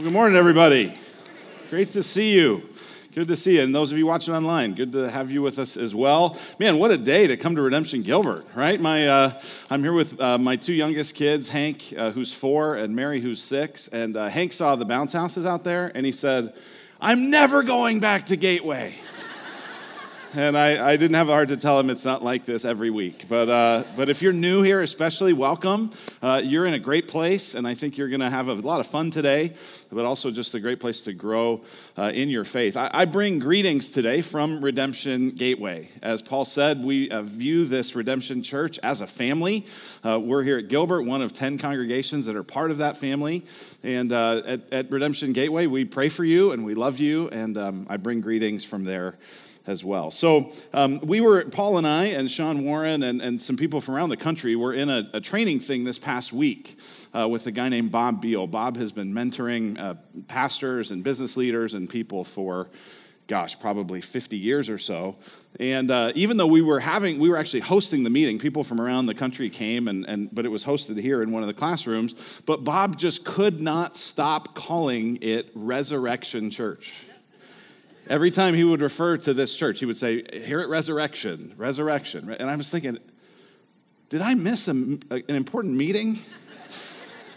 Good morning, everybody. Great to see you. Good to see you. And those of you watching online, good to have you with us as well. Man, what a day to come to Redemption Gilbert, right? My, uh, I'm here with uh, my two youngest kids, Hank, uh, who's four, and Mary, who's six. And uh, Hank saw the bounce houses out there, and he said, I'm never going back to Gateway. And I, I, didn't have a heart to tell him it's not like this every week. But, uh, but if you're new here, especially, welcome. Uh, you're in a great place, and I think you're going to have a lot of fun today, but also just a great place to grow uh, in your faith. I, I, bring greetings today from Redemption Gateway. As Paul said, we uh, view this Redemption Church as a family. Uh, we're here at Gilbert, one of 10 congregations that are part of that family. And uh, at, at, Redemption Gateway, we pray for you and we love you, and um, I bring greetings from there as well. So um, we were, Paul and I, and Sean Warren, and, and some people from around the country were in a, a training thing this past week uh, with a guy named Bob Beal. Bob has been mentoring uh, pastors and business leaders and people for gosh, probably 50 years or so. And uh, even though we were having, we were actually hosting the meeting, people from around the country came, and, and, but it was hosted here in one of the classrooms. But Bob just could not stop calling it Resurrection Church. Every time he would refer to this church, he would say, Here at Resurrection, Resurrection. And I was thinking, did I miss a, an important meeting?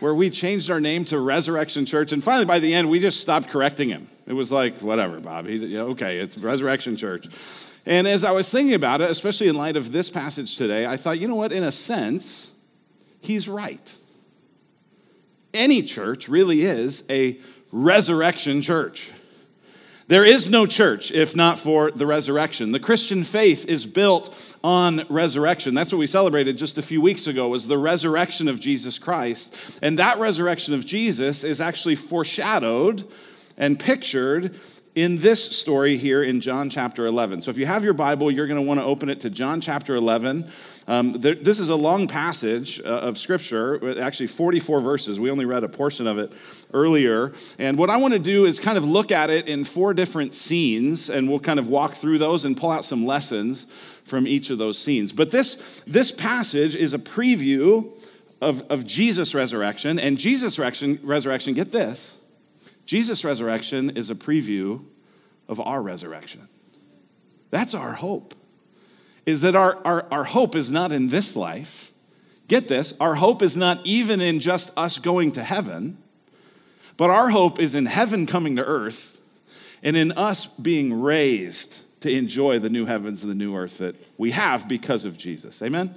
where we changed our name to Resurrection Church. And finally, by the end, we just stopped correcting him. It was like, whatever, Bob. He, yeah, okay, it's Resurrection Church. And as I was thinking about it, especially in light of this passage today, I thought, you know what? In a sense, he's right. Any church really is a resurrection church. There is no church if not for the resurrection. The Christian faith is built on resurrection. That's what we celebrated just a few weeks ago was the resurrection of Jesus Christ. And that resurrection of Jesus is actually foreshadowed and pictured in this story here in John chapter 11. So if you have your Bible, you're going to want to open it to John chapter 11. Um, there, this is a long passage uh, of scripture, actually 44 verses. We only read a portion of it earlier. And what I want to do is kind of look at it in four different scenes, and we'll kind of walk through those and pull out some lessons from each of those scenes. But this, this passage is a preview of, of Jesus' resurrection. And Jesus' resurrection, resurrection, get this Jesus' resurrection is a preview of our resurrection. That's our hope, is that our, our, our hope is not in this life. Get this, our hope is not even in just us going to heaven, but our hope is in heaven coming to earth and in us being raised to enjoy the new heavens and the new earth that we have because of Jesus. Amen?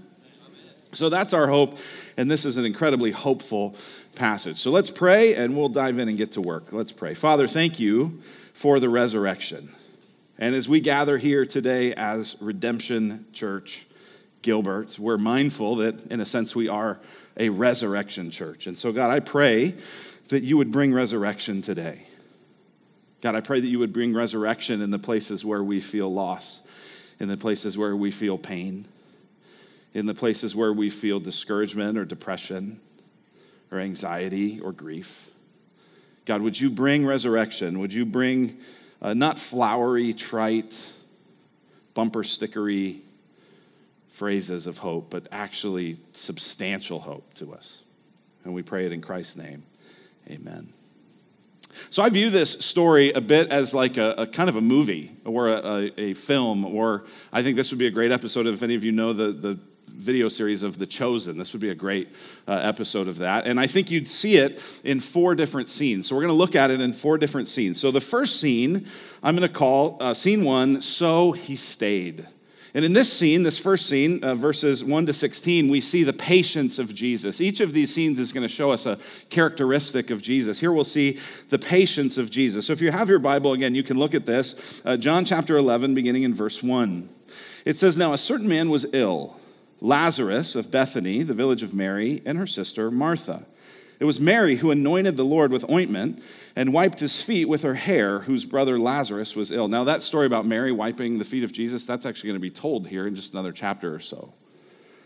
So that's our hope, and this is an incredibly hopeful passage. So let's pray, and we'll dive in and get to work. Let's pray. Father, thank you for the resurrection. And as we gather here today as Redemption Church Gilbert, we're mindful that, in a sense, we are a resurrection church. And so, God, I pray that you would bring resurrection today. God, I pray that you would bring resurrection in the places where we feel loss, in the places where we feel pain in the places where we feel discouragement or depression or anxiety or grief. God, would you bring resurrection? Would you bring uh, not flowery, trite, bumper stickery phrases of hope, but actually substantial hope to us? And we pray it in Christ's name. Amen. So I view this story a bit as like a, a kind of a movie or a, a, a, film, or I think this would be a great episode if any of you know the, the video series of The Chosen. This would be a great uh, episode of that. And I think you'd see it in four different scenes. So we're going to look at it in four different scenes. So the first scene, I'm going to call uh, scene one, So He Stayed. And in this scene, this first scene, uh, verses 1 to 16, we see the patience of Jesus. Each of these scenes is going to show us a characteristic of Jesus. Here we'll see the patience of Jesus. So if you have your Bible, again, you can look at this. Uh, John chapter 11, beginning in verse 1. It says, Now a certain man was ill Lazarus of Bethany, the village of Mary, and her sister Martha. It was Mary who anointed the Lord with ointment and wiped his feet with her hair, whose brother Lazarus was ill. Now, that story about Mary wiping the feet of Jesus, that's actually going to be told here in just another chapter or so.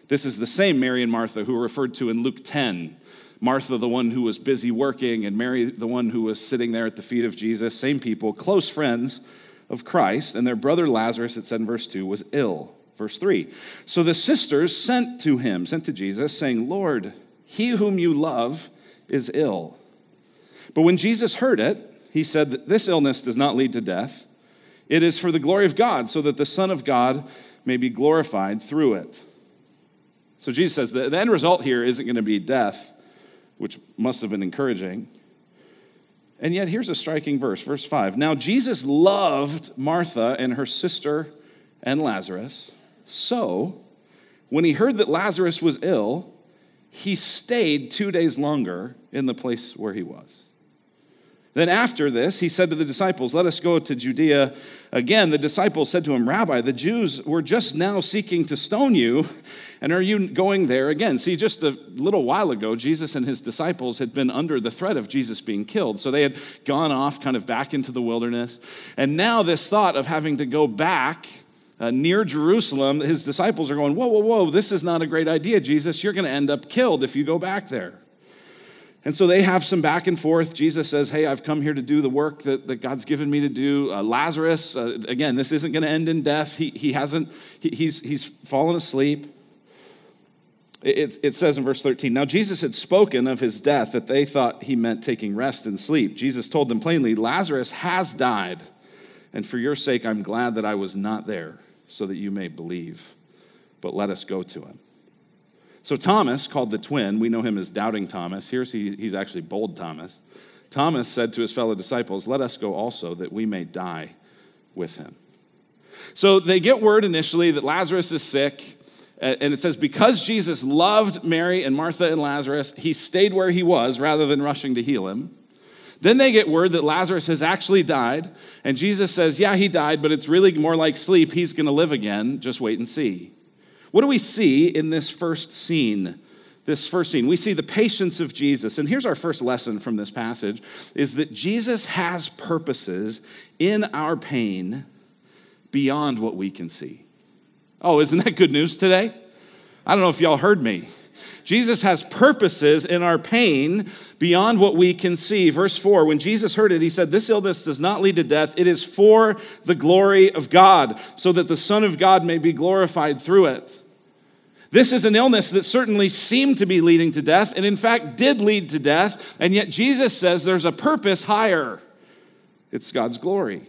This is the same Mary and Martha who are referred to in Luke 10. Martha, the one who was busy working, and Mary, the one who was sitting there at the feet of Jesus. Same people, close friends of Christ. And their brother Lazarus, it said in verse 2, was ill. Verse 3 So the sisters sent to him, sent to Jesus, saying, Lord, he whom you love is ill. But when Jesus heard it, he said this illness does not lead to death. It is for the glory of God, so that the Son of God may be glorified through it. So Jesus says the, the end result here isn't going to be death, which must have been encouraging. And yet, here's a striking verse, verse 5. Now, Jesus loved Martha and her sister and Lazarus. So, when he heard that Lazarus was ill, he stayed two days longer in the place where he was. Then after this, he said to the disciples, Let us go to Judea. Again, the disciples said to him, Rabbi, the Jews were just now seeking to stone you, and are you going there again? See, just a little while ago, Jesus and his disciples had been under the threat of Jesus being killed. So they had gone off kind of back into the wilderness. And now, this thought of having to go back uh, near Jerusalem, his disciples are going, Whoa, whoa, whoa, this is not a great idea, Jesus. You're going to end up killed if you go back there. And so they have some back and forth. Jesus says, Hey, I've come here to do the work that, that God's given me to do. Uh, Lazarus, uh, again, this isn't going to end in death. He, he hasn't, he, he's, he's fallen asleep. It, it says in verse 13 Now Jesus had spoken of his death that they thought he meant taking rest and sleep. Jesus told them plainly, Lazarus has died, and for your sake I'm glad that I was not there, so that you may believe. But let us go to him. So Thomas, called the twin, we know him as Doubting Thomas. Here's he, he's actually Bold Thomas. Thomas said to his fellow disciples, Let us go also, that we may die with him. So they get word initially that Lazarus is sick. And it says, because Jesus loved Mary and Martha and Lazarus, he stayed where he was rather than rushing to heal him. Then they get word that Lazarus has actually died. And Jesus says, Yeah, he died, but it's really more like sleep. He's going to live again. Just wait and see. What do we see in this first scene? This first scene, we see the patience of Jesus. And here's our first lesson from this passage is that Jesus has purposes in our pain beyond what we can see. Oh, isn't that good news today? I don't know if y'all heard me. Jesus has purposes in our pain beyond what we can see. Verse 4 When Jesus heard it, he said, This illness does not lead to death. It is for the glory of God, so that the Son of God may be glorified through it. This is an illness that certainly seemed to be leading to death, and in fact did lead to death, and yet Jesus says there's a purpose higher it's God's glory.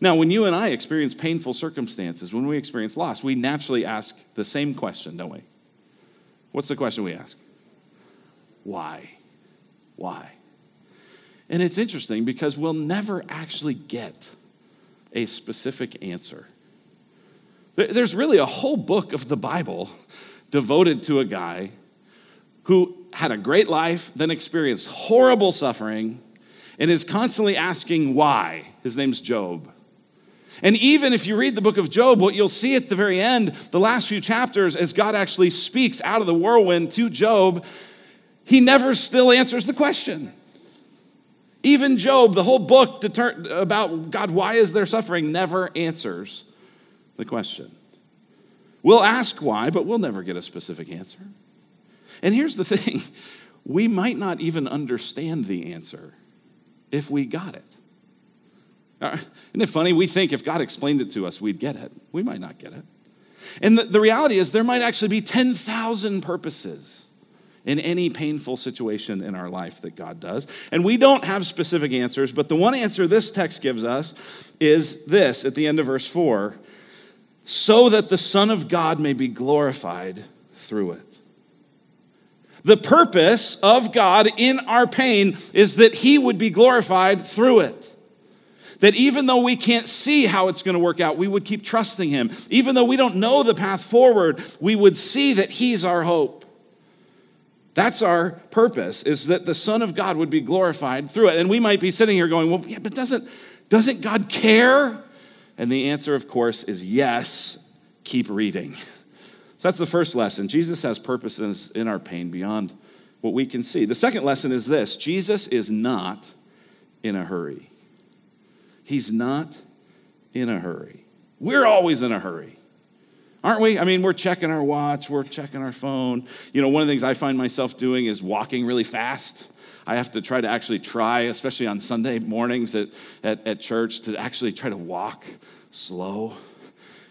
Now, when you and I experience painful circumstances, when we experience loss, we naturally ask the same question, don't we? What's the question we ask? Why? Why? And it's interesting because we'll never actually get a specific answer. There's really a whole book of the Bible devoted to a guy who had a great life, then experienced horrible suffering, and is constantly asking why. His name's Job. And even if you read the book of Job, what you'll see at the very end, the last few chapters, as God actually speaks out of the whirlwind to Job, he never still answers the question. Even Job, the whole book about God, why is there suffering, never answers the question. We'll ask why, but we'll never get a specific answer. And here's the thing we might not even understand the answer if we got it. Uh, isn't it funny? We think if God explained it to us, we'd get it. We might not get it. And the, the reality is, there might actually be 10,000 purposes in any painful situation in our life that God does. And we don't have specific answers, but the one answer this text gives us is this at the end of verse 4 so that the Son of God may be glorified through it. The purpose of God in our pain is that He would be glorified through it. That even though we can't see how it's going to work out, we would keep trusting Him. Even though we don't know the path forward, we would see that He's our hope. That's our purpose, is that the Son of God would be glorified through it. And we might be sitting here going, well, yeah, but doesn't, doesn't God care? And the answer, of course, is yes. Keep reading. So that's the first lesson. Jesus has purposes in our pain beyond what we can see. The second lesson is this Jesus is not in a hurry. He's not in a hurry. We're always in a hurry. Aren't we? I mean, we're checking our watch, we're checking our phone. You know, one of the things I find myself doing is walking really fast. I have to try to actually try, especially on Sunday mornings at, at, at church, to actually try to walk slow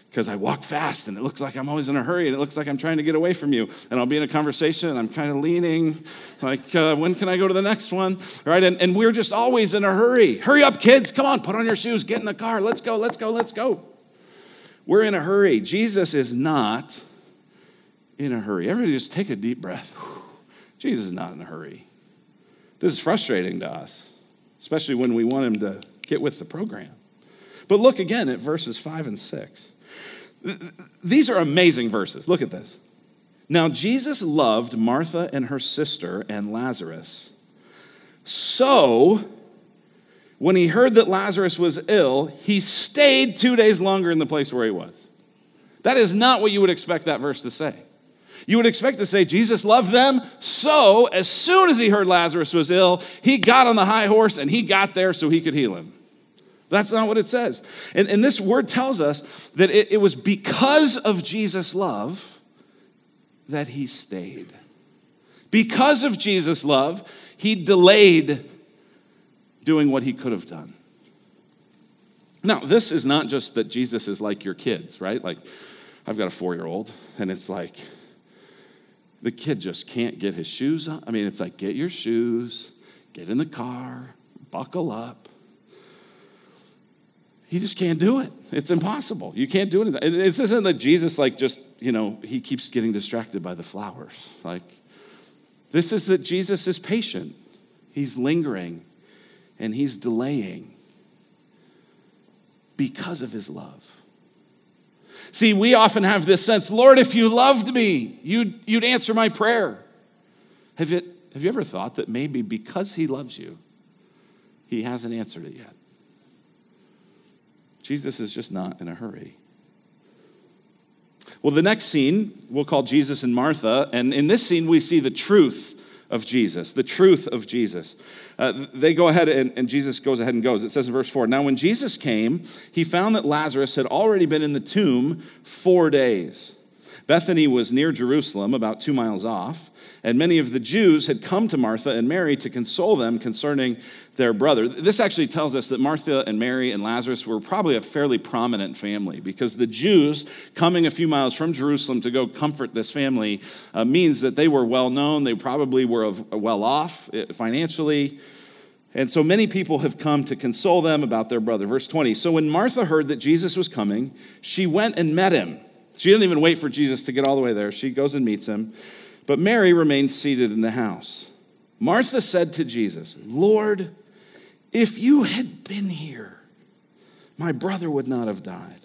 because I walk fast and it looks like I'm always in a hurry and it looks like I'm trying to get away from you. And I'll be in a conversation and I'm kind of leaning, like, uh, when can I go to the next one? Right? And, and we're just always in a hurry. Hurry up, kids. Come on, put on your shoes, get in the car. Let's go, let's go, let's go. We're in a hurry. Jesus is not in a hurry. Everybody just take a deep breath. Jesus is not in a hurry. This is frustrating to us, especially when we want him to get with the program. But look again at verses 5 and 6. These are amazing verses. Look at this. Now, Jesus loved Martha and her sister and Lazarus. So, when he heard that Lazarus was ill, he stayed two days longer in the place where he was. That is not what you would expect that verse to say. You would expect to say, Jesus loved them. So, as soon as he heard Lazarus was ill, he got on the high horse and he got there so he could heal him. That's not what it says. And, and this word tells us that it, it was because of Jesus' love that he stayed. Because of Jesus' love, he delayed doing what he could have done. Now, this is not just that Jesus is like your kids, right? Like, I've got a four year old, and it's like, the kid just can't get his shoes on. I mean, it's like, get your shoes, get in the car, buckle up. He just can't do it. It's impossible. You can't do it. This isn't that Jesus, like, just, you know, he keeps getting distracted by the flowers. Like, this is that Jesus is patient. He's lingering and he's delaying because of his love. See, we often have this sense Lord, if you loved me, you'd, you'd answer my prayer. Have you, have you ever thought that maybe because he loves you, he hasn't answered it yet? Jesus is just not in a hurry. Well, the next scene we'll call Jesus and Martha. And in this scene, we see the truth of Jesus, the truth of Jesus. Uh, they go ahead and, and, Jesus goes ahead and goes. It says in verse 4 Now, when Jesus came, he found that Lazarus had already been in the tomb four days. Bethany was near Jerusalem, about two miles off, and many of the Jews had come to Martha and Mary to console them concerning their brother. This actually tells us that Martha and Mary and Lazarus were probably a fairly prominent family because the Jews coming a few miles from Jerusalem to go comfort this family uh, means that they were well known. They probably were well off uh, financially. And so many people have come to console them about their brother. Verse 20 So when Martha heard that Jesus was coming, she went and met him. She didn't even wait for Jesus to get all the way there. She goes and meets him. But Mary remained seated in the house. Martha said to Jesus, Lord, if you had been here, my brother would not have died.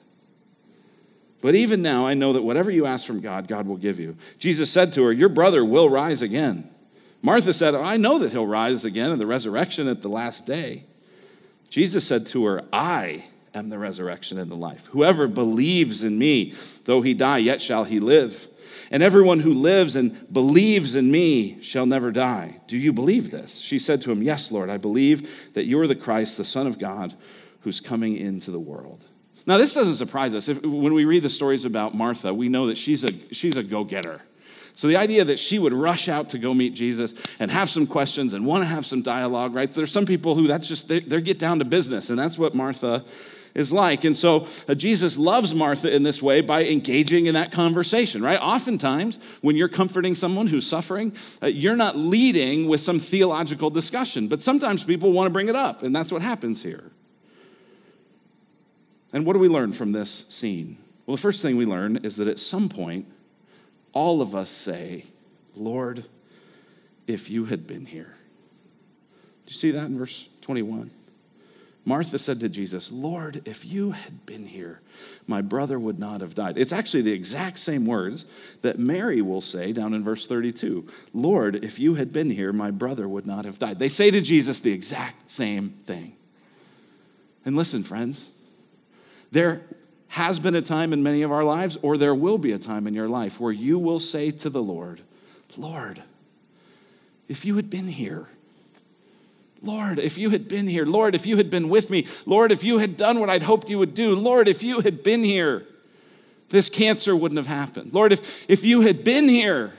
But even now, I know that whatever you ask from God, God will give you. Jesus said to her, Your brother will rise again. Martha said, I know that he'll rise again in the resurrection at the last day. Jesus said to her, I am the resurrection and the life. Whoever believes in me, though he die, yet shall he live. And everyone who lives and believes in me shall never die. Do you believe this? She said to him, Yes, Lord, I believe that you are the Christ, the Son of God, who's coming into the world. Now, this doesn't surprise us. If, when we read the stories about Martha, we know that she's a, she's a go getter. So the idea that she would rush out to go meet Jesus and have some questions and want to have some dialogue, right? There's some people who that's just, they, they get down to business, and that's what Martha is like. And so uh, Jesus loves Martha in this way by engaging in that conversation, right? Oftentimes, when you're comforting someone who's suffering, uh, you're not leading with some theological discussion, but sometimes people want to bring it up, and that's what happens here. And what do we learn from this scene? Well, the first thing we learn is that at some point, all of us say, Lord, if you had been here. Do you see that in verse 21? Martha said to Jesus, Lord, if you had been here, my brother would not have died. It's actually the exact same words that Mary will say down in verse 32 Lord, if you had been here, my brother would not have died. They say to Jesus the exact same thing. And listen, friends, there has been a time in many of our lives, or there will be a time in your life where you will say to the Lord, Lord, if you had been here, Lord, if you had been here, Lord, if you had been with me, Lord, if you had done what I'd hoped you would do, Lord, if you had been here, this cancer wouldn't have happened. Lord, if, if you had been here,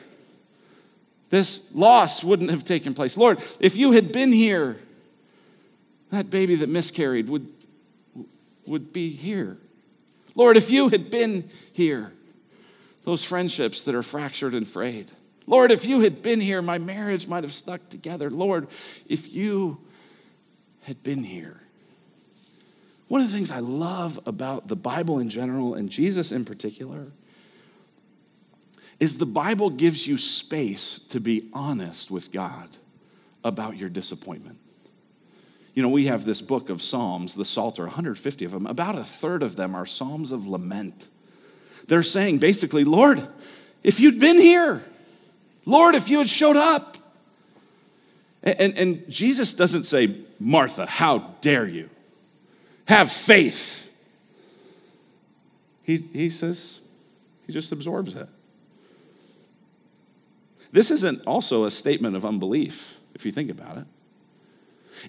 this loss wouldn't have taken place. Lord, if you had been here, that baby that miscarried would, would be here. Lord, if you had been here, those friendships that are fractured and frayed. Lord, if you had been here, my marriage might have stuck together. Lord, if you had been here. One of the things I love about the Bible in general and Jesus in particular is the Bible gives you space to be honest with God about your disappointment. You know, we have this book of Psalms, the Psalter, 150 of them. About a third of them are Psalms of lament. They're saying basically, Lord, if you'd been here, Lord, if you had showed up. And, and, and Jesus doesn't say, Martha, how dare you? Have faith. He, he says, he just absorbs it. This isn't also a statement of unbelief, if you think about it.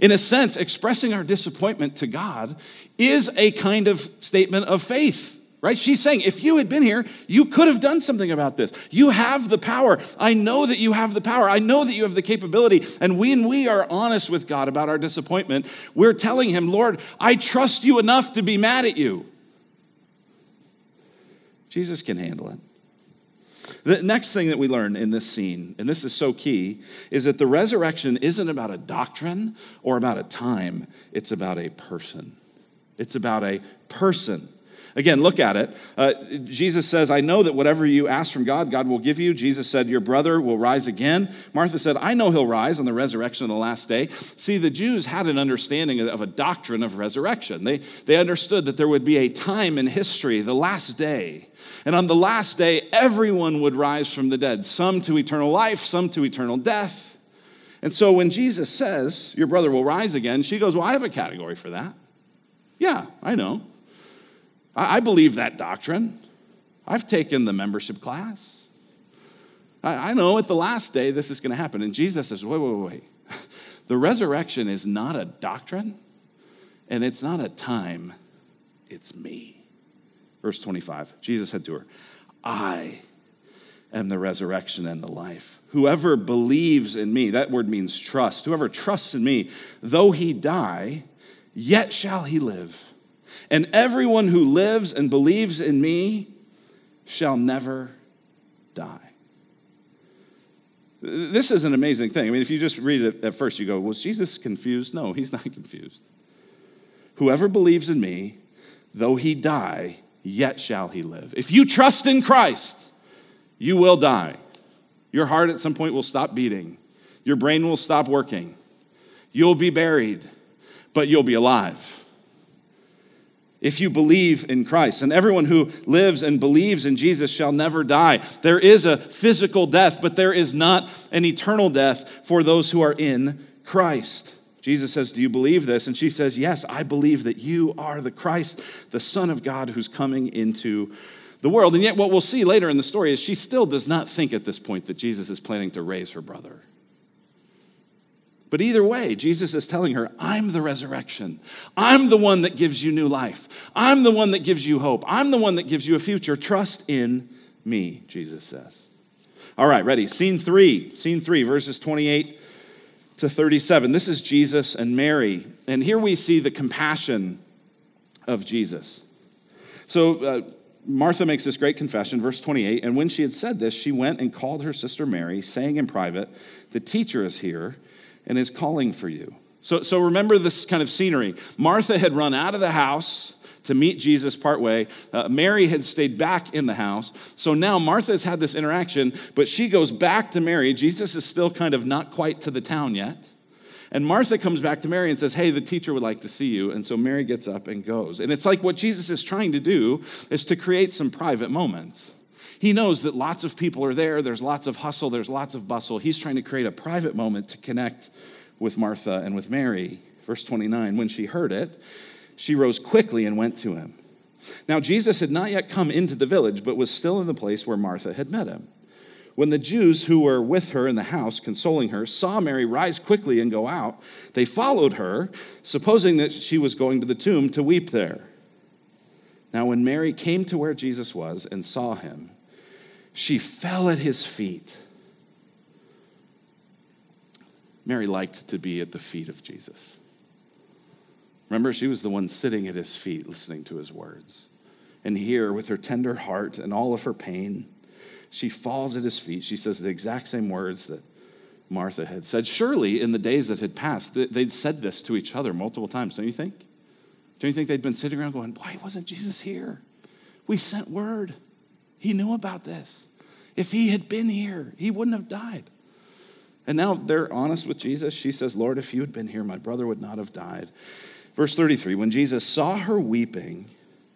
In a sense, expressing our disappointment to God is a kind of statement of faith, right? She's saying, if you had been here, you could have done something about this. You have the power. I know that you have the power. I know that you have the capability. And when we are honest with God about our disappointment, we're telling Him, Lord, I trust you enough to be mad at you. Jesus can handle it. The next thing that we learn in this scene, and this is so key, is that the resurrection isn't about a doctrine or about a time, it's about a person. It's about a person. Again, look at it. Uh, Jesus says, I know that whatever you ask from God, God will give you. Jesus said, Your brother will rise again. Martha said, I know he'll rise on the resurrection of the last day. See, the Jews had an understanding of a doctrine of resurrection. They, they understood that there would be a time in history, the last day. And on the last day, everyone would rise from the dead, some to eternal life, some to eternal death. And so when Jesus says, Your brother will rise again, she goes, Well, I have a category for that. Yeah, I know. I, believe that doctrine. I've taken the membership class. I, I know at the last day this is going to happen. And Jesus says, wait, wait, wait. The resurrection is not a doctrine and it's not a time, it's me. Verse 25 Jesus said to her, I am the resurrection and the life. Whoever believes in me, that word means trust, whoever trusts in me, though he die, yet shall he live. And everyone who lives and believes in me shall never die. This is an amazing thing. I mean, if you just read it at first, you go, Was Jesus confused? No, he's not confused. Whoever believes in me, though he die, yet shall he live. If you trust in Christ, you will die. Your heart at some point will stop beating, your brain will stop working. You'll be buried, but you'll be alive if you believe in Christ. And everyone who lives and believes in Jesus shall never die. There is a physical death, but there is not an eternal death for those who are in Christ. Jesus says, Do you believe this? And she says, Yes, I believe that you are the Christ, the Son of God who's coming into the world. And yet, what we'll see later in the story is she still does not think at this point that Jesus is planning to raise her brother. But either way, Jesus is telling her, I'm the resurrection. I'm the one that gives you new life. I'm the one that gives you hope. I'm the one that gives you a future. Trust in me, Jesus says. All right, ready. Scene three. Scene three, verses 28 to 37. This is Jesus and Mary. And here we see the compassion of Jesus. So, uh, Martha makes this great confession, verse 28. And when she had said this, she went and called her sister Mary, saying in private, The teacher is here and is calling for you. So, so remember this kind of scenery. Martha had run out of the house to meet Jesus partway. Uh, Mary had stayed back in the house. So now Martha has had this interaction, but she goes back to Mary. Jesus is still kind of not quite to the town yet. And Martha comes back to Mary and says, Hey, the teacher would like to see you. And so Mary gets up and goes. And it's like what Jesus is trying to do is to create some private moments. He knows that lots of people are there, there's lots of hustle, there's lots of bustle. He's trying to create a private moment to connect with Martha and with Mary. Verse 29 When she heard it, she rose quickly and went to him. Now, Jesus had not yet come into the village, but was still in the place where Martha had met him. When the Jews who were with her in the house, consoling her, saw Mary rise quickly and go out, they followed her, supposing that she was going to the tomb to weep there. Now, when Mary came to where Jesus was and saw him, she fell at his feet. Mary liked to be at the feet of Jesus. Remember, she was the one sitting at his feet listening to his words. And here, with her tender heart and all of her pain, she falls at his feet. She says the exact same words that Martha had said. Surely, in the days that had passed, they'd said this to each other multiple times, don't you think? Don't you think they'd been sitting around going, Why wasn't Jesus here? We sent word. He knew about this. If he had been here, he wouldn't have died. And now they're honest with Jesus. She says, Lord, if you had been here, my brother would not have died. Verse 33 When Jesus saw her weeping,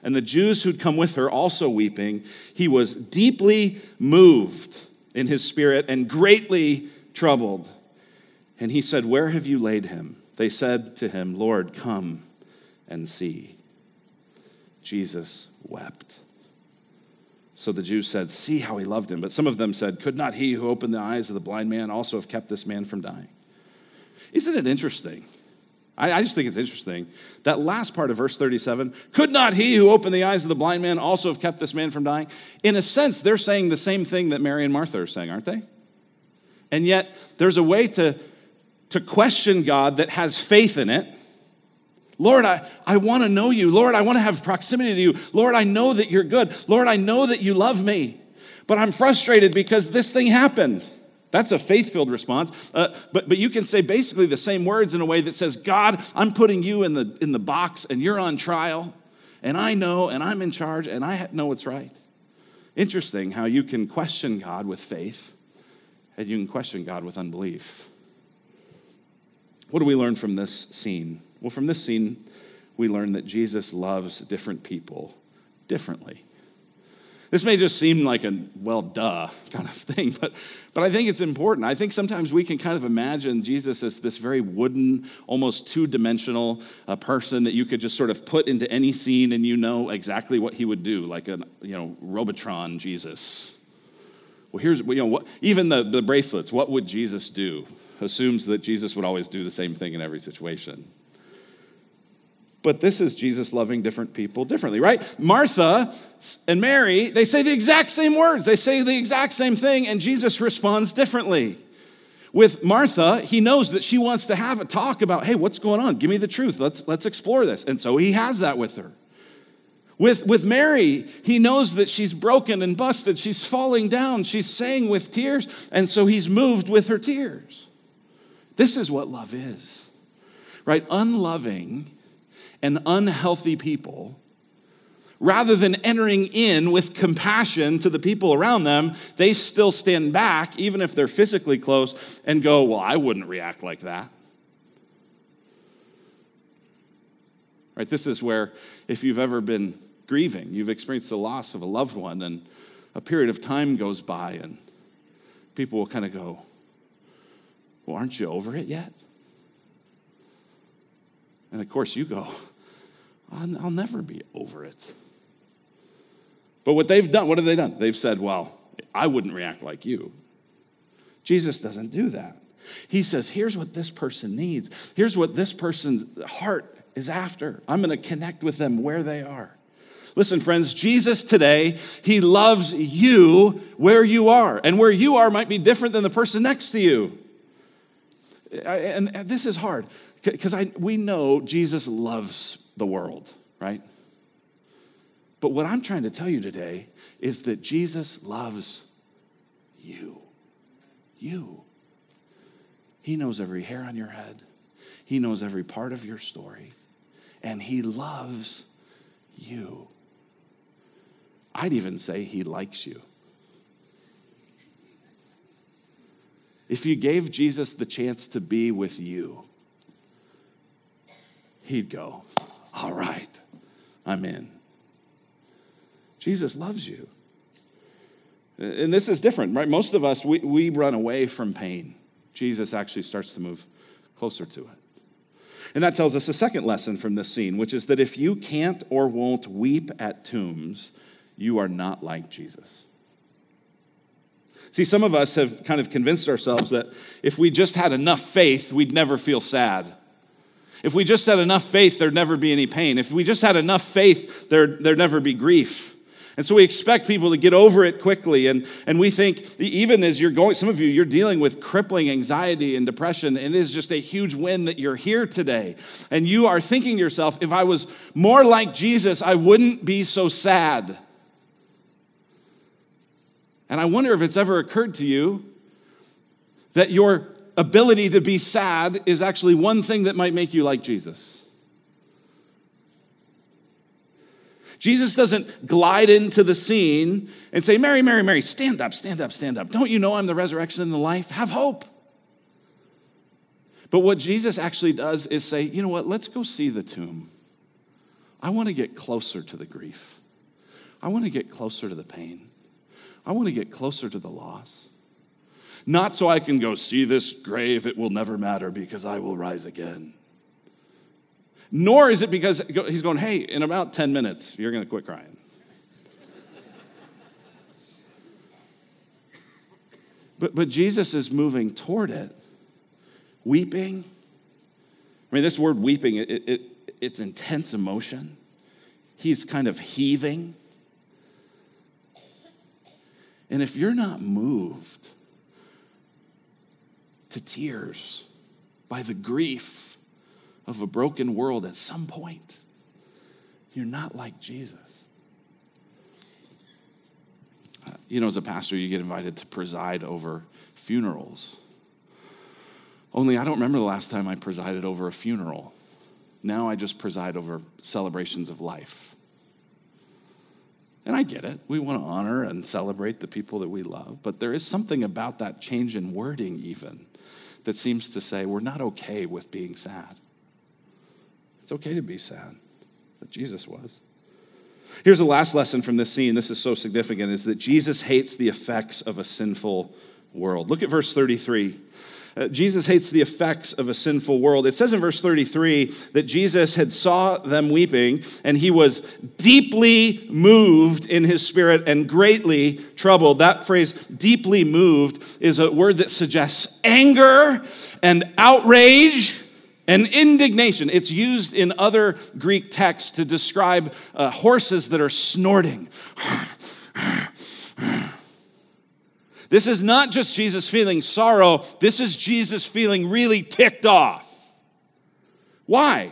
and the Jews who'd come with her also weeping, he was deeply moved in his spirit and greatly troubled. And he said, Where have you laid him? They said to him, Lord, come and see. Jesus wept. So the Jews said, See how he loved him. But some of them said, Could not he who opened the eyes of the blind man also have kept this man from dying? Isn't it interesting? I, I, just think it's interesting. That last part of verse 37 could not he who opened the eyes of the blind man also have kept this man from dying? In a sense, they're saying the same thing that Mary and Martha are saying, aren't they? And yet, there's a way to, to question God that has faith in it. Lord, I, I want to know you. Lord, I want to have proximity to you. Lord, I know that you're good. Lord, I know that you love me. But I'm frustrated because this thing happened. That's a faith filled response. Uh, but, but you can say basically the same words in a way that says, God, I'm putting you in the, in the box and you're on trial, and I know, and I'm in charge, and I know what's right. Interesting how you can question God with faith, and you can question God with unbelief. What do we learn from this scene? Well, from this scene, we learn that Jesus loves different people differently. This may just seem like a, well, duh kind of thing, but, but I think it's important. I think sometimes we can kind of imagine Jesus as this very wooden, almost two dimensional uh, person that you could just sort of put into any scene and you know exactly what he would do, like a, you know, Robotron Jesus. Well, here's, you know, what, even the, the bracelets, what would Jesus do? Assumes that Jesus would always do the same thing in every situation. But this is Jesus loving different people differently, right? Martha and Mary, they say the exact same words, they say the exact same thing, and Jesus responds differently. With Martha, he knows that she wants to have a talk about, hey, what's going on? Give me the truth. Let's, let's explore this. And so he has that with her. With, with Mary, he knows that she's broken and busted. She's falling down. She's saying with tears. And so he's moved with her tears. This is what love is, right? Unloving and unhealthy people, rather than entering in with compassion to the people around them, they still stand back, even if they're physically close, and go, Well, I wouldn't react like that. Right? This is where, if you've ever been grieving, you've experienced the loss of a loved one, and a period of time goes by, and people will kind of go, Well, aren't you over it yet? And of course, you go, I'll, never be over it. But what they've done, what have they done? They've said, Well, I wouldn't react like you. Jesus doesn't do that. He says, Here's what this person needs. Here's what this person's heart is after. I'm going to connect with them where they are. Listen, friends, Jesus today, he loves you where you are. And where you are might be different than the person next to you. And this is hard because we know Jesus loves the world, right? But what I'm trying to tell you today is that Jesus loves you. You. He knows every hair on your head, He knows every part of your story, and He loves you. I'd even say He likes you. If you gave Jesus the chance to be with you, He'd go, all right, I'm in. Jesus loves you. And this is different, right? Most of us, we, we run away from pain. Jesus actually starts to move closer to it. And that tells us a second lesson from this scene, which is that if you can't or won't weep at tombs, you are not like Jesus. See, some of us have kind of convinced ourselves that if we just had enough faith, we'd never feel sad. If we just had enough faith, there'd never be any pain. If we just had enough faith, there, there'd never be grief. And so we expect people to get over it quickly. And, and we think, even as you're going, some of you, you're dealing with crippling anxiety and depression, and it is just a huge win that you're here today. And you are thinking to yourself, if I was more like Jesus, I wouldn't be so sad. And I wonder if it's ever occurred to you that your ability to be sad is actually one thing that might make you like Jesus. Jesus doesn't glide into the scene and say, Mary, Mary, Mary, stand up, stand up, stand up. Don't you know I'm the resurrection and the life? Have hope. But what Jesus actually does is say, you know what, let's go see the tomb. I want to get closer to the grief. I want to get closer to the pain. I want to get closer to the loss. Not so I can go see this grave, it will never matter because I will rise again. Nor is it because he's going, hey, in about 10 minutes, you're going to quit crying. But, but Jesus is moving toward it, weeping. I mean, this word weeping, it, it, it's intense emotion. He's kind of heaving. And if you're not moved to tears by the grief of a broken world at some point. You're not like Jesus. Uh, you know, as a pastor, you get invited to preside over funerals. Only I don't remember the last time I presided over a funeral. Now I just preside over celebrations of life. And I get it. We want to honor and celebrate the people that we love. But there is something about that change in wording, even, that seems to say we're not okay with being sad. It's okay to be sad, but Jesus was. Here's the last lesson from this scene. This is so significant is that Jesus hates the effects of a sinful world. Look at verse 33. Uh, Jesus hates the effects of a sinful world. It says in verse 33 that Jesus had saw them weeping and he was deeply moved in his spirit and greatly troubled. That phrase deeply moved is a word that suggests anger and outrage and indignation, it's used in other Greek texts to describe uh, horses that are snorting. this is not just Jesus feeling sorrow, this is Jesus feeling really ticked off. Why?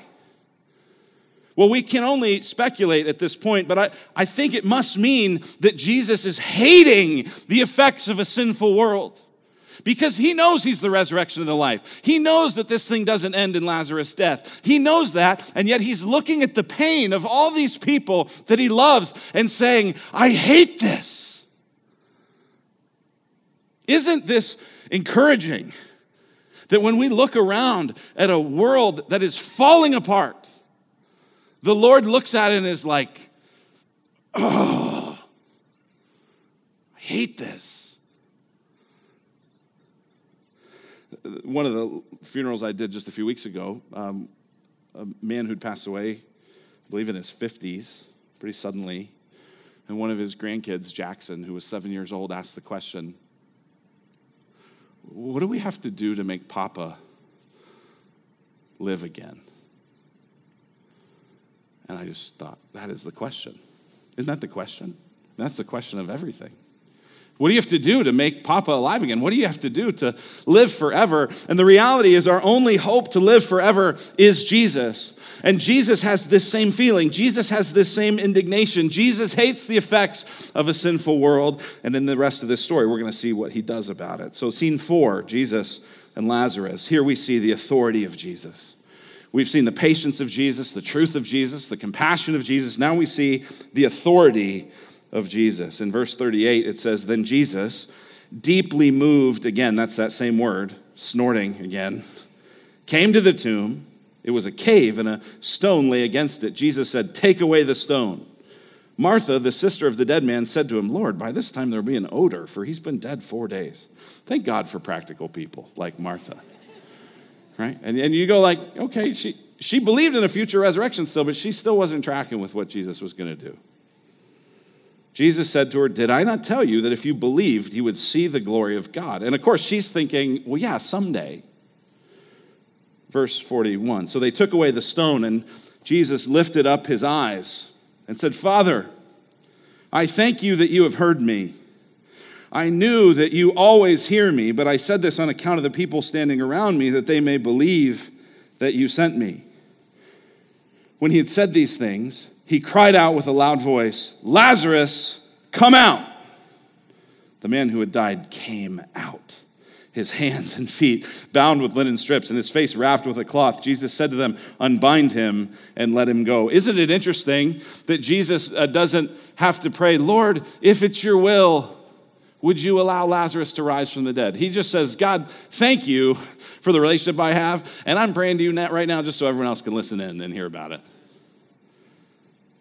Well, we can only speculate at this point, but I, I think it must mean that Jesus is hating the effects of a sinful world because he knows he's the resurrection of the life. He knows that this thing doesn't end in Lazarus' death. He knows that, and yet he's looking at the pain of all these people that he loves and saying, I hate this. Isn't this encouraging? That when we look around at a world that is falling apart, the Lord looks at it and is like, oh, I hate this. one of the funerals I did just a few weeks ago, um, a man who'd passed away, I believe in his 50s, pretty suddenly. And one of his grandkids, Jackson, who was seven years old, asked the question What do we have to do to make Papa live again? And I just thought, that is the question. Isn't that the question? That's the question of everything. What do you have to do to make Papa alive again? What do you have to do to live forever? And the reality is, our only hope to live forever is Jesus. And Jesus has this same feeling. Jesus has this same indignation. Jesus hates the effects of a sinful world. And in the rest of this story, we're going to see what he does about it. So, scene four Jesus and Lazarus. Here we see the authority of Jesus. We've seen the patience of Jesus, the truth of Jesus, the compassion of Jesus. Now we see the authority of Jesus. In verse 38, it says, Then Jesus, deeply moved, again, that's that same word, snorting again, came to the tomb. It was a cave, and a stone lay against it. Jesus said, Take away the stone. Martha, the sister of the dead man, said to him, Lord, by this time there'll be an odor, for he's been dead four days. Thank God for practical people like Martha. Right? And, and you go like, okay, she, she believed in a future resurrection still, but she still wasn't tracking with what Jesus was going to do. Jesus said to her, Did I not tell you that if you believed, you would see the glory of God? And of course, she's thinking, Well, yeah, someday. Verse 41. So they took away the stone, and Jesus lifted up his eyes and said, Father, I thank you that you have heard me. I knew that you always hear me, but I said this on account of the people standing around me, that they may believe that you sent me. When he had said these things, he cried out with a loud voice, Lazarus, come out. The man who had died came out, his hands and feet bound with linen strips, and his face wrapped with a cloth. Jesus said to them, Unbind him and let him go. Isn't it interesting that Jesus uh, doesn't have to pray, Lord, if it's your will, would you allow Lazarus to rise from the dead? He just says, God, thank you for the relationship I have, and I'm praying to you right now just so everyone else can listen in and hear about it.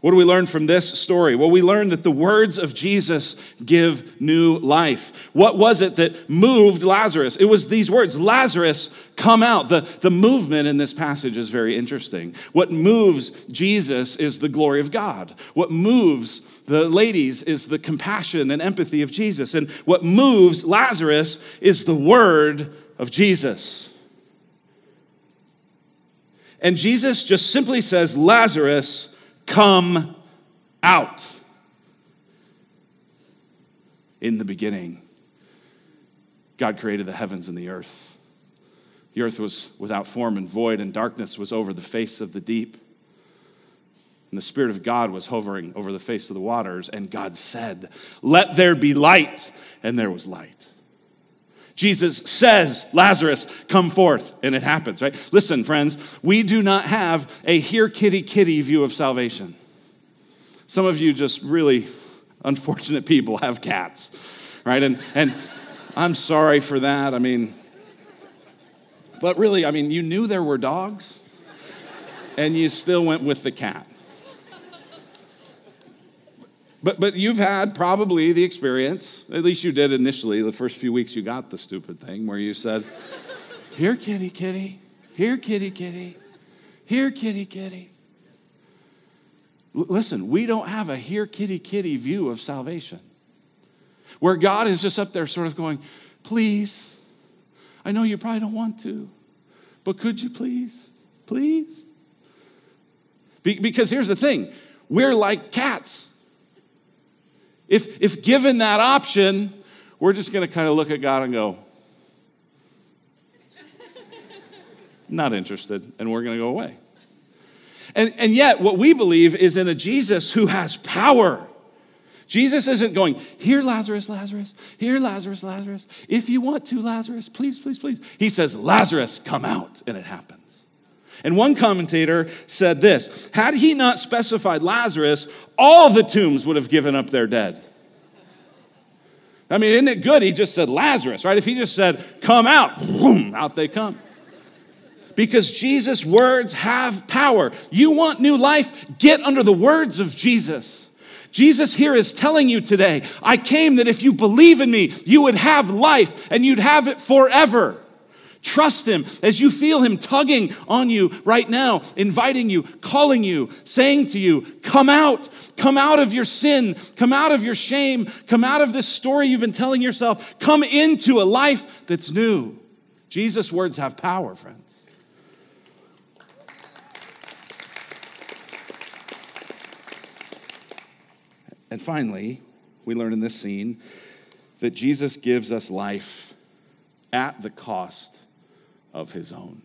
What do we learn from this story? Well, we learn that the words of Jesus give new life. What was it that moved Lazarus? It was these words Lazarus, come out. The, the movement in this passage is very interesting. What moves Jesus is the glory of God. What moves the ladies is the compassion and empathy of Jesus. And what moves Lazarus is the word of Jesus. And Jesus just simply says, Lazarus, come out. In the beginning, God created the heavens and the earth. The earth was without form and void, and darkness was over the face of the deep. And the Spirit of God was hovering over the face of the waters, and God said, Let there be light, and there was light. Jesus says, Lazarus, come forth, and it happens, right? Listen, friends, we do not have a here kitty kitty view of salvation. Some of you just really unfortunate people have cats, right? And, and I'm sorry for that. I mean, but really, I mean, you knew there were dogs, and you still went with the cat. But, but you've had probably the experience, at least you did initially, the first few weeks you got the stupid thing, where you said, Here, kitty, kitty. Here, kitty, kitty. Here, kitty, kitty. L- listen, we don't have a here, kitty, kitty view of salvation where God is just up there sort of going, Please, I know you probably don't want to, but could you please? Please? Be- because here's the thing we're like cats. If, if given that option, we're just going to kind of look at God and go, not interested, and we're going to go away. And, and yet, what we believe is in a Jesus who has power. Jesus isn't going, Here, Lazarus, Lazarus, here, Lazarus, Lazarus. If you want to, Lazarus, please, please, please. He says, Lazarus, come out, and it happens. And one commentator said this Had he not specified Lazarus, all the tombs would have given up their dead. I mean, isn't it good? He just said Lazarus, right? If he just said, Come out, boom, out they come. Because Jesus' words have power. You want new life? Get under the words of Jesus. Jesus here is telling you today, I came that if you believe in me, you would have life and you'd have it forever. Trust Him as you feel Him tugging on you right now, inviting you, calling you, saying to you, Come out, come out of your sin, come out of your shame, come out of this story you've been telling yourself, come into a life that's new. Jesus' words have power, friends. And finally, we learn in this scene that Jesus gives us life at the cost of his own.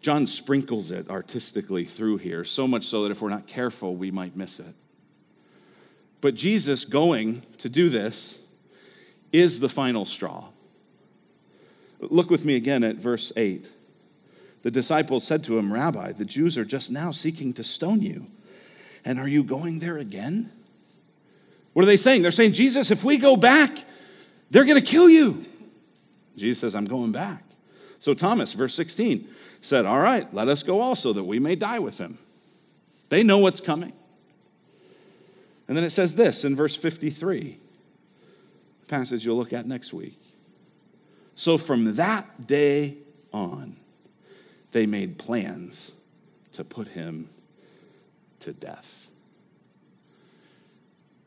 John sprinkles it artistically through here, so much so that if we're not careful, we might miss it. But Jesus going to do this is the final straw. Look with me again at verse 8. The disciples said to him, Rabbi, the Jews are just now seeking to stone you. And are you going there again? What are they saying? They're saying, Jesus, if we go back, they're going to kill you. Jesus says, I'm going back. So Thomas, verse 16, said, All right, let us go also, that we may die with him. They know what's coming. And then it says this in verse 53, passage you'll look at next week. So from that day on, they made plans to put him to death.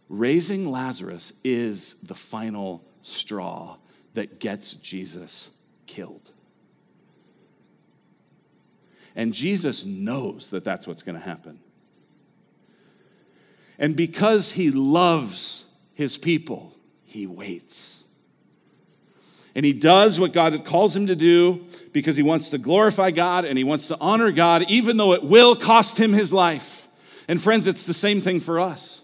Raising Lazarus is the final straw that gets Jesus killed. And Jesus knows that that's what's going to happen. And because he loves his people, he waits. And he does what God calls him to do because he wants to glorify God and he wants to honor God, even though it will cost him his life. And friends, it's the same thing for us.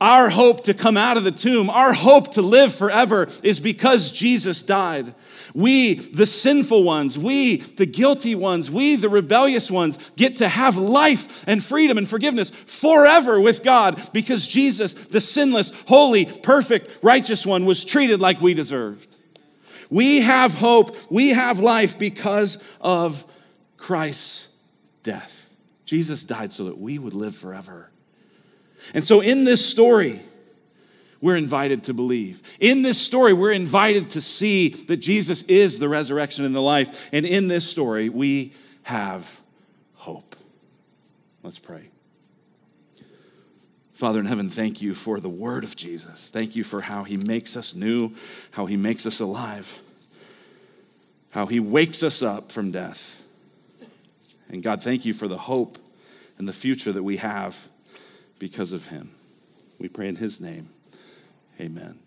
Our hope to come out of the tomb, our hope to live forever is because Jesus died. We, the sinful ones, we, the guilty ones, we, the rebellious ones, get to have life and freedom and forgiveness forever with God because Jesus, the sinless, holy, perfect, righteous one, was treated like we deserved. We have hope, we have life because of Christ's death. Jesus died so that we would live forever. And so, in this story, we're invited to believe. In this story, we're invited to see that Jesus is the resurrection and the life. And in this story, we have hope. Let's pray. Father in heaven, thank you for the word of Jesus. Thank you for how he makes us new, how he makes us alive, how he wakes us up from death. And God, thank you for the hope and the future that we have because of him. We pray in his name. Amen.